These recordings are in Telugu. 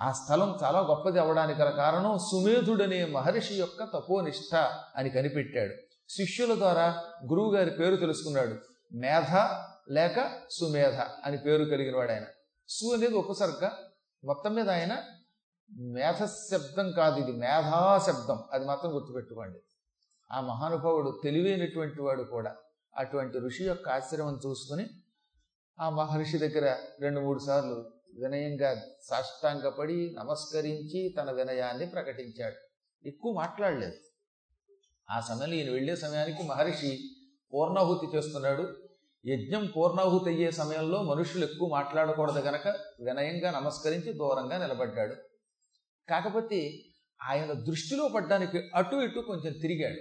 ఆ స్థలం చాలా గొప్పది అవడానికి గల కారణం సుమేధుడనే మహర్షి యొక్క తపోనిష్ట అని కనిపెట్టాడు. శిష్యుల ద్వారా గురువు గారి పేరు తెలుసుకున్నాడు. మేధ లేక సుమేధ అని పేరు కలిగిన వాడు ఆయన. సు అనేది ఉపసర్గ మొత్తం మీద ఆయన మేధ శబ్దం కాదు ఇది మేధా శబ్దం అది మాత్రం గుర్తుపెట్టుకోండి. ఆ మహానుభావుడు తెలివైనటువంటి వాడు కూడా అటువంటి ఋషి యొక్క ఆశ్రమం చూసుకుని ఆ మహర్షి దగ్గర రెండు మూడు సార్లు వినయంగా సాష్టాంగపడి నమస్కరించి తన వినయాన్ని ప్రకటించాడు. ఎక్కువ మాట్లాడలేదు. ఆ సమయంలో ఈయన వెళ్ళే సమయానికి మహర్షి పూర్ణాహుతి చేస్తున్నాడు. యజ్ఞం పూర్ణాహుతి అయ్యే సమయంలో మనుషులు ఎక్కువ మాట్లాడకూడదు గనక వినయంగా నమస్కరించి దూరంగా నిలబడ్డాడు. కాకపోతే ఆయన దృష్టిలో పడ్డానికి అటు ఇటు కొంచెం తిరిగాడు.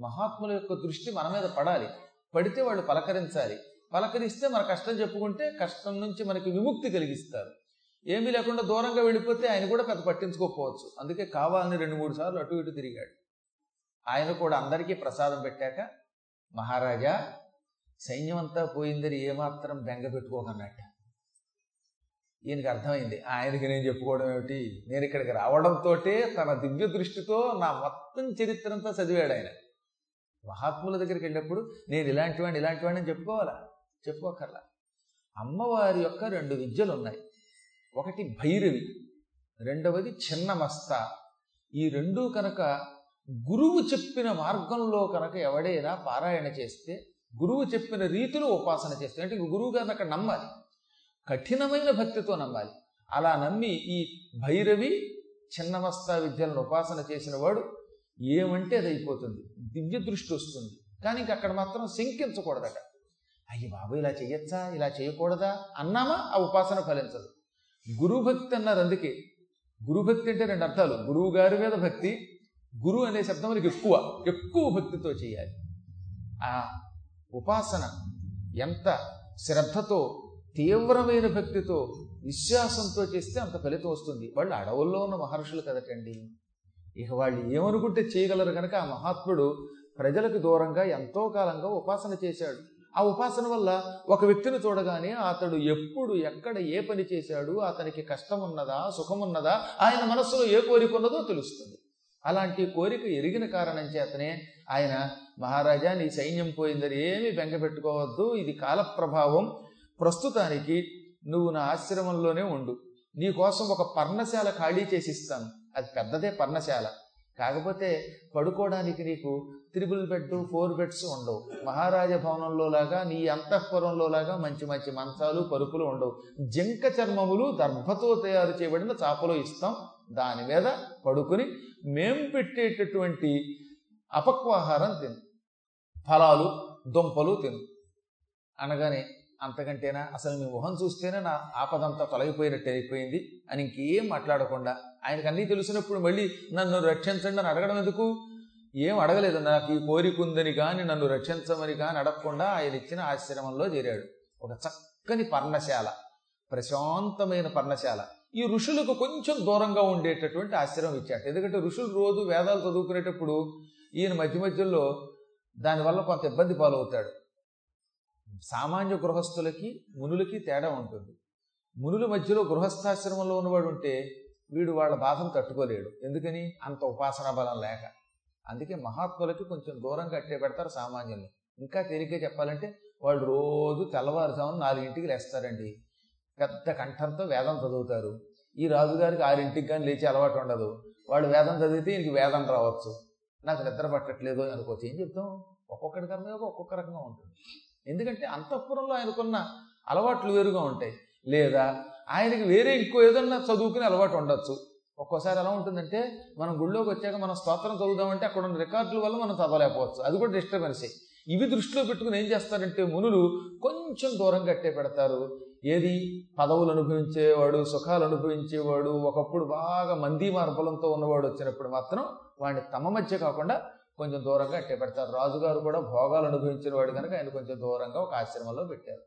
మహాత్ముల యొక్క దృష్టి మన మీద పడాలి. పడితే వాళ్ళు పలకరించాలి. పలకరిస్తే మన కష్టం చెప్పుకుంటే కష్టం నుంచి మనకి విముక్తి కలిగిస్తారు. ఏమీ లేకుండా దూరంగా వెళ్ళిపోతే ఆయన కూడా పెద్ద పట్టించుకోకపోవచ్చు. అందుకే కావాలని రెండు మూడు సార్లు అటు ఇటు తిరిగాడు. ఆయన కూడా అందరికీ ప్రసాదం పెట్టాక మహారాజా సైన్యం అంతా పోయిందని ఏమాత్రం బెంగ పెట్టుకోకన్నట్ట. ఈయనకి అర్థమైంది. ఆయనకి నేను చెప్పుకోవడం ఏమిటి? నేను ఇక్కడికి రావడంతో తన దివ్య దృష్టితో నా మొత్తం చరిత్రంతా చదివాడు ఆయన. మహాత్ముల దగ్గరికి వెళ్ళినప్పుడు నేను ఇలాంటి వాడిని ఇలాంటి వాడిని చెప్పుకోవాలా? చెప్పుకోకర్లా. అమ్మవారి యొక్క రెండు విద్యలు ఉన్నాయి ఒకటి భైరవి రెండవది చిన్నమస్త. ఈ రెండూ కనుక గురువు చెప్పిన మార్గంలో కనుక ఎవడైనా పారాయణ చేస్తే గురువు చెప్పిన రీతిలో ఉపాసన చేస్తే అంటే గురువు గారిని అక్కడ నమ్మాలి. కఠినమైన భక్తితో నమ్మాలి. అలా నమ్మి ఈ భైరవి చిన్నమస్త విద్యలను ఉపాసన చేసిన వాడు ఏమంటే అది అయిపోతుంది. దివ్య దృష్టి వస్తుంది. కానీ ఇంక అక్కడ మాత్రం శంకించకూడదట. అయ్యి బాబు ఇలా చేయొచ్చా ఇలా చేయకూడదా అన్నామా? ఆ ఉపాసన ఫలించదు. గురుభక్తి అన్నారు అందుకే. గురుభక్తి అంటే రెండు అర్థాలు. గురువు గారి మీద భక్తి గురువు అనే శబ్దం మనకి ఎక్కువ. ఎక్కువ భక్తితో చేయాలి ఆ ఉపాసన ఎంత శ్రద్ధతో తీవ్రమైన భక్తితో విశ్వాసంతో చేస్తే అంత ఫలితం వస్తుంది. వాళ్ళు అడవుల్లో ఉన్న మహర్షులు కదటండి. ఇక వాళ్ళు ఏమనుకుంటే చేయగలరు కనుక ఆ మహాత్ముడు ప్రజలకు దూరంగా ఎంతో కాలంగా ఉపాసన చేశాడు. ఆ ఉపాసన వల్ల ఒక వ్యక్తిని చూడగానే అతడు ఎప్పుడు ఎక్కడ ఏ పని చేశాడు అతనికి కష్టం ఉన్నదా సుఖం ఉన్నదా ఆయన మనస్సులో ఏ కోరిక ఉన్నదో తెలుస్తుంది. అలాంటి కోరిక ఎరిగిన కారణం చేతనే ఆయన మహారాజా నీ సైన్యం పోయిందని ఏమీ బెంగపెట్టుకోవద్దు ఇది కాలప్రభావం. ప్రస్తుతానికి నువ్వు నా ఆశ్రమంలోనే ఉండు. నీ కోసం ఒక పర్ణశాల ఖాళీ చేసి ఇస్తాను. అది పెద్దదే పర్ణశాల. కాకపోతే పడుకోవడానికి నీకు త్రిబుల్ బెడ్ ఫోర్ బెడ్స్ ఉండవు. మహారాజ భవనంలో లాగా నీ అంతఃపురంలో లాగా మంచి మంచి మంచాలు పరుపులు ఉండవు. జింక చర్మములు దర్భతో తయారు చేయబడిన చాపలు ఇస్తాం. దాని మీద పడుకుని మేం పెట్టేటటువంటి అపక్వాహారం తిను. ఫలాలు దుంపలు తిను. అనగానే అంతకంటేనా? అసలు మీ మొహం చూస్తేనే నా ఆపదంతా తొలగిపోయినట్టు అయిపోయింది అని ఇంకేం మాట్లాడకుండా ఆయనకు అన్నీ తెలిసినప్పుడు మళ్ళీ నన్ను రక్షించండి అని అడగడం ఎందుకు? ఏం అడగలేదు. నాకు ఈ కోరిక ఉందని కానీ నన్ను రక్షించమని కానీ అడగకుండా ఆయన ఇచ్చిన ఆశ్రమంలో చేరాడు. ఒక చక్కని పర్ణశాల. ప్రశాంతమైన పర్ణశాల. ఈ ఋషులకు కొంచెం దూరంగా ఉండేటటువంటి ఆశ్రమం ఇచ్చాడు ఎందుకంటే ఋషులు రోజు వేదాలు చదువుకునేటప్పుడు ఈయన మధ్య మధ్యలో దానివల్ల కొంత ఇబ్బంది పాలవుతాడు. సామాన్య గృహస్థులకి మునులకి తేడా ఉంటుంది. మునుల మధ్యలో గృహస్థాశ్రమంలో ఉన్నవాడు ఉంటే వీడు వాళ్ళ బాధను తట్టుకోలేడు. ఎందుకని? అంత ఉపాసనా బలం లేక. అందుకే మహాత్ములకి కొంచెం దూరంగా అట్టే పెడతారు సామాన్యుల్ని. ఇంకా తేలిగ్గా చెప్పాలంటే వాళ్ళు రోజు తెల్లవారుజామున నాలుగింటికి లేస్తారండి. పెద్ద కంఠంతో వేదం చదువుతారు. ఈ రాజుగారికి ఆరింటికి కానీ లేచి అలవాటు ఉండదు. వాళ్ళు వేదం చదివితే ఈయనకి వేదం రావచ్చు. నాకు నిద్ర పట్టట్లేదు అనుకోవచ్చు. ఏం చెప్తాం? ఒక్కొక్కటి కర్మయోగం ఒక్కొక్క రకంగా ఉంటుంది. ఎందుకంటే అంతఃపురంలో ఆయనకున్న అలవాట్లు వేరుగా ఉంటాయి. లేదా ఆయనకి వేరే ఇంకో ఏదన్నా చదువుకునే అలవాటు ఉండొచ్చు. ఒక్కోసారి ఎలా ఉంటుందంటే మనం గుళ్ళోకి వచ్చాక మనం స్తోత్రం చదువుదామంటే అక్కడ ఉన్న రికార్డుల వల్ల మనం చదవలేకపోవచ్చు. అది కూడా డిస్టర్బెన్సే. ఇవి దృష్టిలో పెట్టుకుని ఏం చేస్తారంటే మునులు కొంచెం దూరం కట్టే పెడతారు. ఏది? పదవులు అనుభవించేవాడు సుఖాలు అనుభవించేవాడు ఒకప్పుడు బాగా మంది మార్బలంతో ఉన్నవాడు వచ్చినప్పుడు మాత్రం వాడిని తమ మధ్య కాకుండా కొంచెం దూరంగా అట్టే పెడతారు. రాజుగారు కూడా భోగాలు అనుభవించిన వాడు కనుక ఆయన కొంచెం దూరంగా ఒక ఆశ్రమంలో పెట్టారు.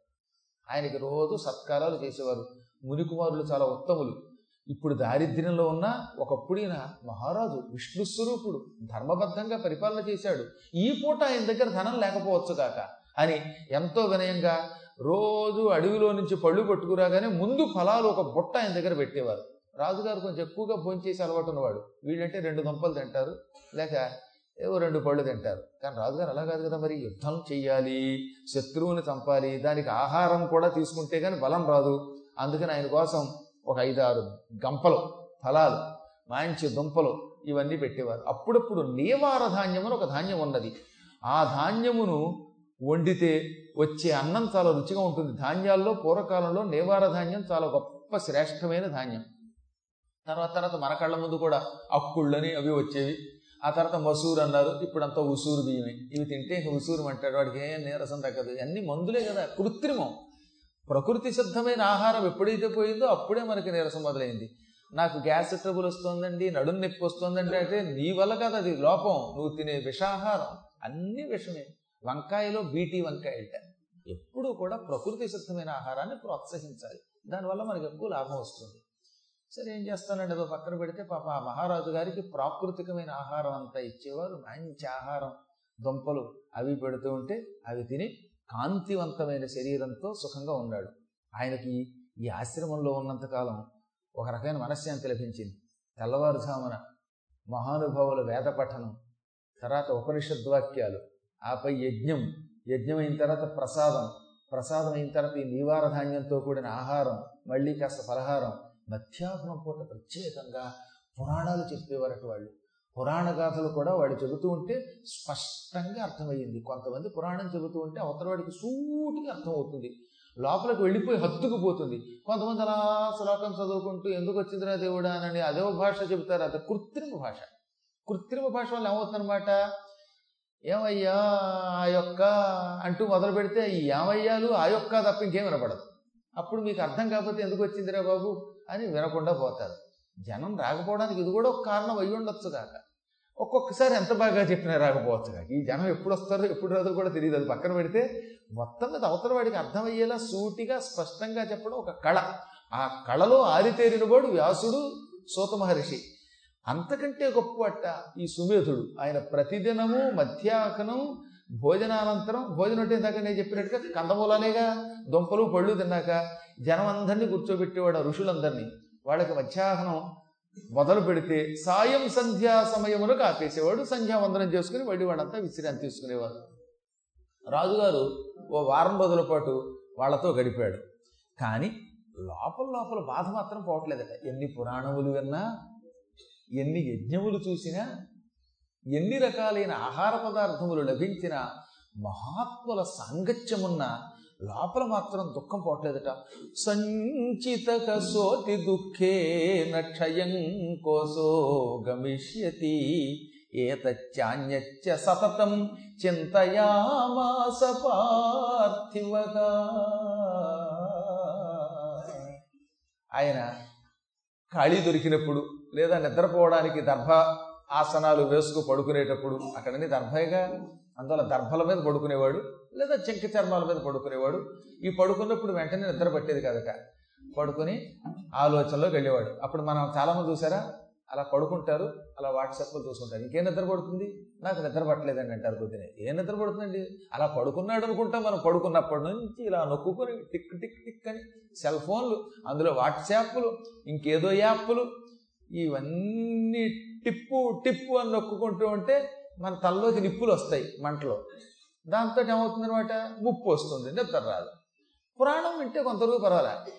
ఆయనకి రోజు సత్కారాలు చేసేవారు. మునికుమారులు చాలా ఉత్తములు. ఇప్పుడు దారిద్ర్యంలో ఉన్న ఒకప్పుడు ఈయన మహారాజు విష్ణు స్వరూపుడు ధర్మబద్ధంగా పరిపాలన చేశాడు. ఈ పూట ఆయన దగ్గర ధనం లేకపోవచ్చు కాక. అని ఎంతో వినయంగా రోజు అడవిలో నుంచి పళ్ళు పట్టుకురాగానే ముందు ఫలాలు ఒక బుట్ట ఆయన దగ్గర పెట్టేవారు. రాజుగారు కొంచెం ఎక్కువగా భోంచేసి అలవాటు ఉన్నవాడు. వీళ్ళంటే రెండు దుంపలు తింటారు. లేక ఏవో రెండు పళ్ళు తింటారు. కానీ రాజుగారు అలా కాదు కదా మరి? యుద్ధం చెయ్యాలి శత్రువుని చంపాలి దానికి ఆహారం కూడా తీసుకుంటే కానీ బలం రాదు. అందుకని ఆయన కోసం ఒక ఐదారు గంపలు ఫలాలు మంచి దుంపలు ఇవన్నీ పెట్టేవారు. అప్పుడప్పుడు నీవార ధాన్యం అని ఒక ధాన్యం ఉన్నది. ఆ ధాన్యమును వండితే వచ్చే అన్నం చాలా రుచిగా ఉంటుంది. ధాన్యాల్లో పూర్వకాలంలో నేవార ధాన్యం చాలా గొప్ప శ్రేష్టమైన ధాన్యం. తర్వాత తర్వాత మన కళ్ళ ముందు కూడా అక్కుళ్ళని అవి వచ్చేవి. ఆ తర్వాత మసూరు అన్నారు ఇప్పుడంతా ఉసూరు బియ్యమే. ఇవి తింటే ఉసూరు అంటాడు వాడికి ఏం నీరసం తగ్గదు. అన్ని మందులే కదా కృత్రిమం. ప్రకృతి సిద్ధమైన ఆహారం ఎప్పుడైతే పోయిందో అప్పుడే మనకి నీరసం మొదలైంది. నాకు గ్యాస్ ట్రబుల్ వస్తుందండి నడుం నొప్పి వస్తుందండి అంటే నీ వల్ల కదా అది లోపం. నువ్వు తినే విషాహారం. అన్ని విషమే. వంకాయలో బీటీ వంకాయ ఎప్పుడూ కూడా ప్రకృతి సిద్ధమైన ఆహారాన్ని ప్రోత్సహించాలి. దానివల్ల మనకి ఎక్కువ లాభం వస్తుంది. సరే ఏం చేస్తానండి? అదో పక్కన పెడితే పాప ఆ మహారాజు గారికి ప్రాకృతికమైన ఆహారం అంతా ఇచ్చేవారు. మంచి ఆహారం. దుంపలు అవి పెడుతూ ఉంటే అవి తిని కాంతివంతమైన శరీరంతో సుఖంగా ఉన్నాడు. ఆయనకి ఈ ఆశ్రమంలో ఉన్నంతకాలం ఒక రకమైన మనశ్శాంతి లభించింది. తెల్లవారుజామున మహానుభావుల వేద పఠనం తర్వాత ఉపనిషద్వాక్యాలు ఆపై యజ్ఞం. యజ్ఞం అయిన తర్వాత ప్రసాదం. ప్రసాదం అయిన తర్వాత ఈ నీవార ధాన్యంతో కూడిన ఆహారం మళ్ళీ కాస్త ఫలహారం మధ్యాహ్నం పూట ప్రత్యేకంగా పురాణాలు చెప్పేవారట వాళ్ళు. పురాణ గాథలు కూడా వాడు చెబుతూ ఉంటే స్పష్టంగా అర్థమయ్యింది. కొంతమంది పురాణం చెబుతూ ఉంటే అవతల వాడికి సూటిగా అర్థమవుతుంది. లోపలికి వెళ్ళిపోయి హత్తుకుపోతుంది. కొంతమంది అలా శ్లోకం చదువుకుంటూ ఎందుకు వచ్చిందిరా దేవుడా అని అదే భాష చెబుతారు. అది కృత్రిమ భాష. కృత్రిమ భాష వల్ల ఏమవుతుందనమాట ఏమయ్యా ఆ యొక్క అంటూ మొదలు పెడితే ఏమయ్యాలు ఆ యొక్క తప్ప ఇంకేం వినపడదు. అప్పుడు మీకు అర్థం కాకపోతే ఎందుకు వచ్చిందిరా బాబు? అని వినకుండా పోతారు. జనం రాకపోవడానికి ఇది కూడా ఒక కారణం అయ్యి ఉండొచ్చు కాక. ఒక్కొక్కసారి ఎంత బాగా చెప్పినా రాకపోవచ్చు కాక. ఈ జనం ఎప్పుడు వస్తారో ఎప్పుడు రాదో కూడా తెలియదు. అది పక్కన పెడితే మొత్తం మీద అవతల వాడికి అర్థమయ్యేలా సూటిగా స్పష్టంగా చెప్పడం ఒక కళ. ఆ కళలో ఆదితేరినవాడు వ్యాసుడు సూత మహర్షి. అంతకంటే గొప్పవట ఈ సుమేధుడు. ఆయన ప్రతిదినము మధ్యాహ్నం భోజనానంతరం భోజనం అంటే ఇందాక నేను చెప్పినట్టుగా కందమూలాలేగా దుంపలు పళ్ళు తిన్నాక జనం అందరినీ కూర్చోబెట్టేవాడు ఆ ఋషులందరినీ. వాళ్ళకి మధ్యాహ్నం మొదలు పెడితే సాయం సంధ్యా సమయములకు ఆపేసేవాడు సంధ్యావందనం చేసుకుని మళ్ళీ వాడంతా విశ్రాంతి తీసుకునేవారు రాజుగారు ఓ వారం రోజుల పాటు వాళ్ళతో గడిపాడు. కానీ లోపల లోపల బాధ మాత్రం పోవట్లేదట. ఎన్ని పురాణములు విన్నా ఎన్ని యజ్ఞములు చూసినా ఎన్ని రకాలైన ఆహార పదార్థములు లభించిన మహాత్ముల సాంగత్యమున్న లోపల మాత్రం దుఃఖం పోవట్లేదట. సంచిత కసోతి దుఃఖే నక్షయం కోసో గమిష్యతి. ఏతచ్చాన్యచ్చ సతతం చింతయామాస పార్థివగా ఆయన ఖాళీ దొరికినప్పుడు లేదా నిద్రపోవడానికి దర్భ ఆసనాలు వేసుకు పడుకునేటప్పుడు అక్కడనే దర్భయగా అందువల్ల దర్భల మీద పడుకునేవాడు లేదా చెంక చర్మాల మీద పడుకునేవాడు. ఈ పడుకున్నప్పుడు వెంటనే నిద్ర పట్టేది కదక పడుకుని ఆలోచనలోకి వెళ్ళేవాడు. అప్పుడు మనం చాలామంది చూసారా? అలా పడుకుంటారు అలా వాట్సాప్లో చూసుకుంటారు. ఇంకేం నిద్ర పడుతుంది? నాకు నిద్ర పట్టలేదండి అంటారు పొద్దునే ఏం నిద్ర పడుతుందండి? అలా పడుకున్నాడు అనుకుంటాం మనం పడుకున్నప్పటి నుంచి ఇలా నొక్కుకొని టిక్ టిక్ టిక్ అని సెల్ ఫోన్లు అందులో వాట్సాప్లు ఇంకేదో యాప్లు ఇవన్నీ టిప్పు టిప్పు అని నొక్కుకుంటూ ఉంటే మన తలలోకి నిప్పులు వస్తాయి మంటలో. దాంతో ఏమవుతుందనమాట ముప్పు వస్తుంది. నిద్ర రాదు. పురాణం వింటే కొంతవరకు పర్వాలే.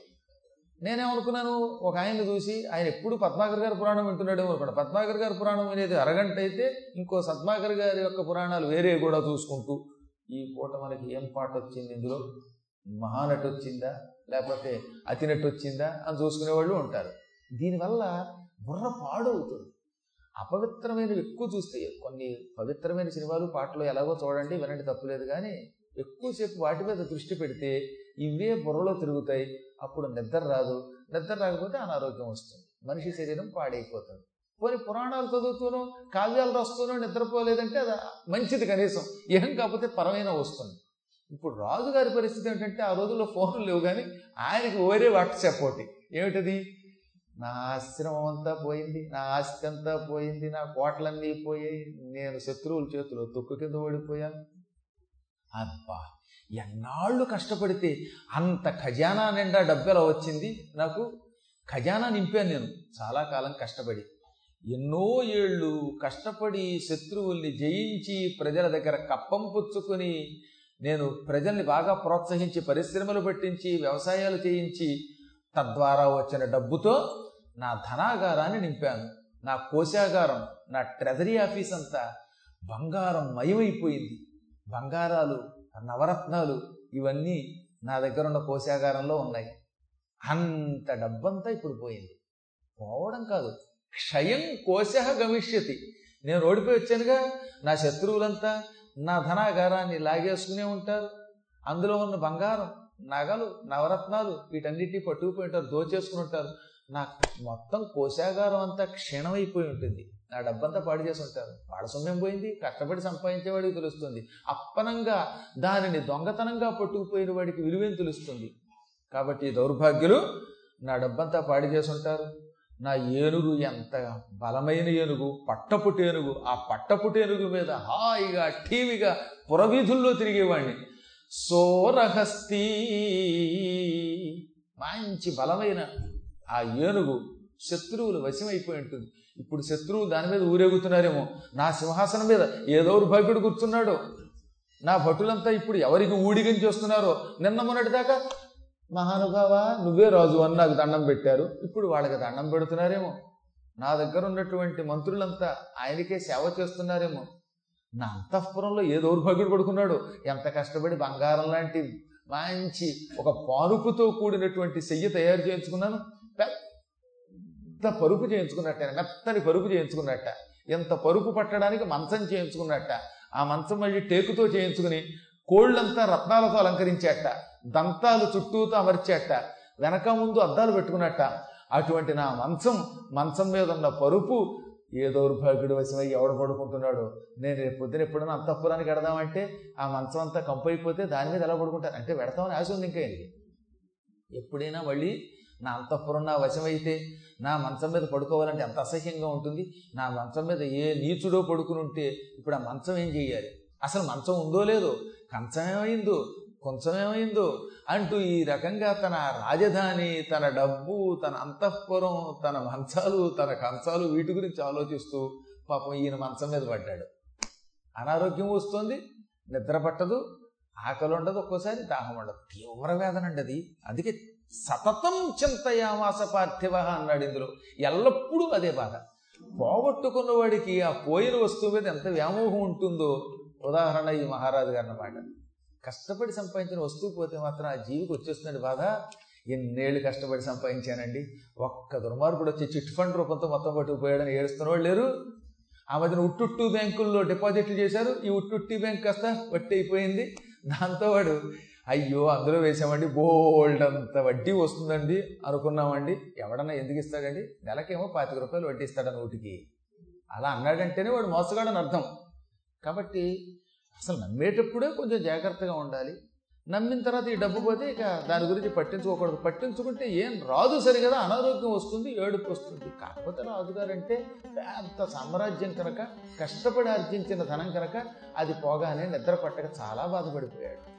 నేనేమనుకున్నాను? ఒక ఆయన చూసి ఆయన ఎప్పుడు పద్మాకర్ గారి పురాణం వింటున్నాడు అనుకున్నాడు పద్మాకర్ గారి పురాణం అనేది అరగంట అయితే ఇంకో సద్మాకర్ గారి యొక్క పురాణాలు వేరే కూడా చూసుకుంటూ ఈ పూట మనకి ఏం పాట వచ్చింది ఇందులో? మహానటు వచ్చిందా? లేకపోతే అతినట్టు వచ్చిందా? అని చూసుకునే వాళ్ళు ఉంటారు. దీనివల్ల బుర్ర పాడవుతుంది. అపవిత్రమైనవి ఎక్కువ చూస్తే కొన్ని పవిత్రమైన సినిమాలు పాటలు ఎలాగో చూడండి వినండి తప్పులేదు కానీ ఎక్కువసేపు వాటి మీద దృష్టి పెడితే ఇవే బుర్రలో తిరుగుతాయి. అప్పుడు నిద్ర రాదు. నిద్ర రాకపోతే అనారోగ్యం వస్తుంది. మనిషి శరీరం పాడైపోతుంది. పోనీ పురాణాలు చదువుతూనో కావ్యాలు రాస్తూనో నిద్రపోలేదంటే అది మంచిది కనీసం. ఏం కాకపోతే పరమైన వస్తుంది. ఇప్పుడు రాజుగారి పరిస్థితి ఏంటంటే ఆ రోజుల్లో ఫోన్లు లేవు కానీ ఆయనకి ఓరే వాట్సాప్ ఒకటి. ఏమిటది? నా ఆశ్రమం అంతా పోయింది నా ఆస్తి అంతా పోయింది నా కోట్లన్నీ పోయాయి. నేను శత్రువుల చేతిలో తొక్కు కింద ఓడిపోయాను. అబ్బా ఎన్నాళ్ళు కష్టపడితే అంత ఖజానా నిండా డబ్బెలా వచ్చింది నాకు? ఖజానా నింపాను నేను చాలా కాలం కష్టపడి. ఎన్నో ఏళ్ళు కష్టపడి శత్రువుల్ని జయించి ప్రజల దగ్గర కప్పం పుచ్చుకొని నేను ప్రజల్ని బాగా ప్రోత్సహించి పరిశ్రమలు పెట్టించి వ్యవసాయాలు చేయించి తద్వారా వచ్చిన డబ్బుతో నా ధనాగారాన్ని నింపాను. నా కోశాగారం నా ట్రెజరీ ఆఫీస్ అంతా బంగారం మయమైపోయింది. బంగారాలు నవరత్నాలు ఇవన్నీ నా దగ్గర ఉన్న కోశాగారంలో ఉన్నాయి. అంత డబ్బంతా ఇప్పుడు పోయింది. పోవడం కాదు. క్షయం కోశ గమిష్యతి. నేను ఓడిపోయి వచ్చానుగా. నా శత్రువులంతా నా ధనాగారాన్ని లాగేసుకునే ఉంటారు. అందులో ఉన్న బంగారం నగలు నవరత్నాలు వీటన్నిటిని పట్టుకుపోయి ఉంటారు దోచేసుకుని ఉంటారు. నాకు మొత్తం కోశాగారం అంతా క్షీణమైపోయి ఉంటుంది. నా డబ్బంతా పాడు చేసి ఉంటారు. వాడ పోయింది కష్టపడి సంపాదించేవాడికి తెలుస్తుంది. అప్పనంగా దానిని దొంగతనంగా పట్టుకుపోయిన వాడికి విలువేం తెలుస్తుంది? కాబట్టి దౌర్భాగ్యులు నా డబ్బంతా పాడి చేసి ఉంటారు. నా ఏనుగు ఎంత బలమైన ఏనుగు పట్టపుటి ఏనుగు ఆ పట్టపుటి ఏనుగు మీద హాయిగా టీవీగా పురవీధుల్లో తిరిగేవాడిని సోరహస్తి మంచి బలమైన ఆ ఏనుగు శత్రువులు వశమైపోయి ఉంటుంది. ఇప్పుడు శత్రువు దాని మీద ఊరేగుతున్నారేమో. నా సింహాసనం మీద ఏదో దౌర్భాగ్యుడు కూర్చున్నాడు. నా భటులంతా ఇప్పుడు ఎవరికి ఊడిగం చేస్తున్నారో? నిన్న మొన్నటిదాకా మహానుభావ నువ్వే రాజు అని నాకు దండం పెట్టారు. ఇప్పుడు వాళ్ళకి దండం పెడుతున్నారేమో. నా దగ్గర ఉన్నటువంటి మంత్రులంతా ఆయనకే సేవ చేస్తున్నారేమో. నా అంతఃపురంలో ఏ దౌర్భాగ్యుడు పడుకున్నాడు? ఎంత కష్టపడి బంగారం లాంటి మంచి ఒక పానుపుతో కూడినటువంటి చెయ్యి తయారు చేయించుకున్నాను. పెద్ద పరుపు చేయించుకున్నట్ట మెత్తని పరుపు చేయించుకున్నట్ట. ఎంత పరుపు పట్టడానికి మంచం చేయించుకున్నట్ట. ఆ మంచం మళ్ళీ టేకుతో చేయించుకుని కోళ్ళంతా రత్నాలతో అలంకరించేట. దంతాలు చుట్టూతో అమర్చేట. వెనక ముందు అద్దాలు పెట్టుకున్నట్ట. అటువంటి నా మంచం మంచం మీద ఉన్న పరుపు ఏ దౌర్భాగ్యుడు వశమై ఎవడు పడుకుంటున్నాడు. నేను రేపు పొద్దున ఎప్పుడైనా అంతఃపురానికి వెడదామంటే ఆ మంచం అంతా కంపైపోతే దాని మీద ఎలా పడుకుంటారు అంటే పెడతామని ఆశ ఉంది ఇంకా ఎప్పుడైనా మళ్ళీ నా అంతఃపురం నా వశమైతే నా మంచం మీద పడుకోవాలంటే ఎంత అసహ్యంగా ఉంటుంది? నా మంచం మీద ఏ నీచుడో పడుకుని ఉంటే ఇప్పుడు ఆ మంచం ఏం చేయాలి? అసలు మంచం ఉందో లేదో? కంచమేమైందో ఏమైందో? అంటూ ఈ రకంగా తన రాజధాని తన డబ్బు తన అంతఃపురం తన మంచాలు తన కంచాలు వీటి గురించి ఆలోచిస్తూ పాపం ఈయన మంచం మీద పడ్డాడు. అనారోగ్యం వస్తుంది నిద్ర పట్టదు ఆకలి ఉండదు ఒక్కోసారి దాహం ఉండదు. తీవ్ర వేదన అండి అది. అందుకే సతతం చింతయామాస పార్థివ అన్నాడు ఇందులో ఎల్లప్పుడూ అదే బాధ. పోగొట్టుకున్న వాడికి ఆ పోయిన వస్తువు మీద ఎంత వ్యామోహం ఉంటుందో? ఉదాహరణ ఈ మహారాజు గారి అన్నమాట కష్టపడి సంపాదించిన వస్తువు పోతే మాత్రం ఆ జీవికి వచ్చేస్తున్నాడు బాధ. ఎన్నేళ్ళు కష్టపడి సంపాదించానండి. ఒక్క దుర్మార్గుడు వచ్చి చిట్ ఫండ్ రూపంతో మొత్తం పట్టుకుపోయాడని ఏడుస్తున్న వాళ్ళు లేరు. ఆ మధ్యన ఉట్టుట్టు బ్యాంకుల్లో డిపాజిట్లు చేశారు. ఈ ఉట్టుట్టి బ్యాంక్ కాస్త వట్టి అయిపోయింది. దాంతో వాడు అయ్యో అందులో వేసామండి. బోల్డ్ అంత వడ్డీ వస్తుందండి అనుకున్నామండి. ఎవడన్నా ఎందుకు ఇస్తాడండి? నెలకేమో పాతిక రూపాయలు వడ్డీ ఇస్తాడు నూటికి. అలా అన్నాడంటేనే వాడు మోసగాడని అర్థం. కాబట్టి అసలు నమ్మేటప్పుడే కొంచెం జాగ్రత్తగా ఉండాలి. నమ్మిన తర్వాత ఈ డబ్బు పోతే ఇక దాని గురించి పట్టించుకోకూడదు. పట్టించుకుంటే ఏం రాదు సరిగదా? అనారోగ్యం వస్తుంది ఏడుపు వస్తుంది. కాకపోతే రాజుగారంటే పెద్ద సామ్రాజ్యం కనుక కష్టపడి ఆర్జించిన ధనం కనుక అది పోగానే నిద్ర పట్టక చాలా బాధపడిపోయాడు.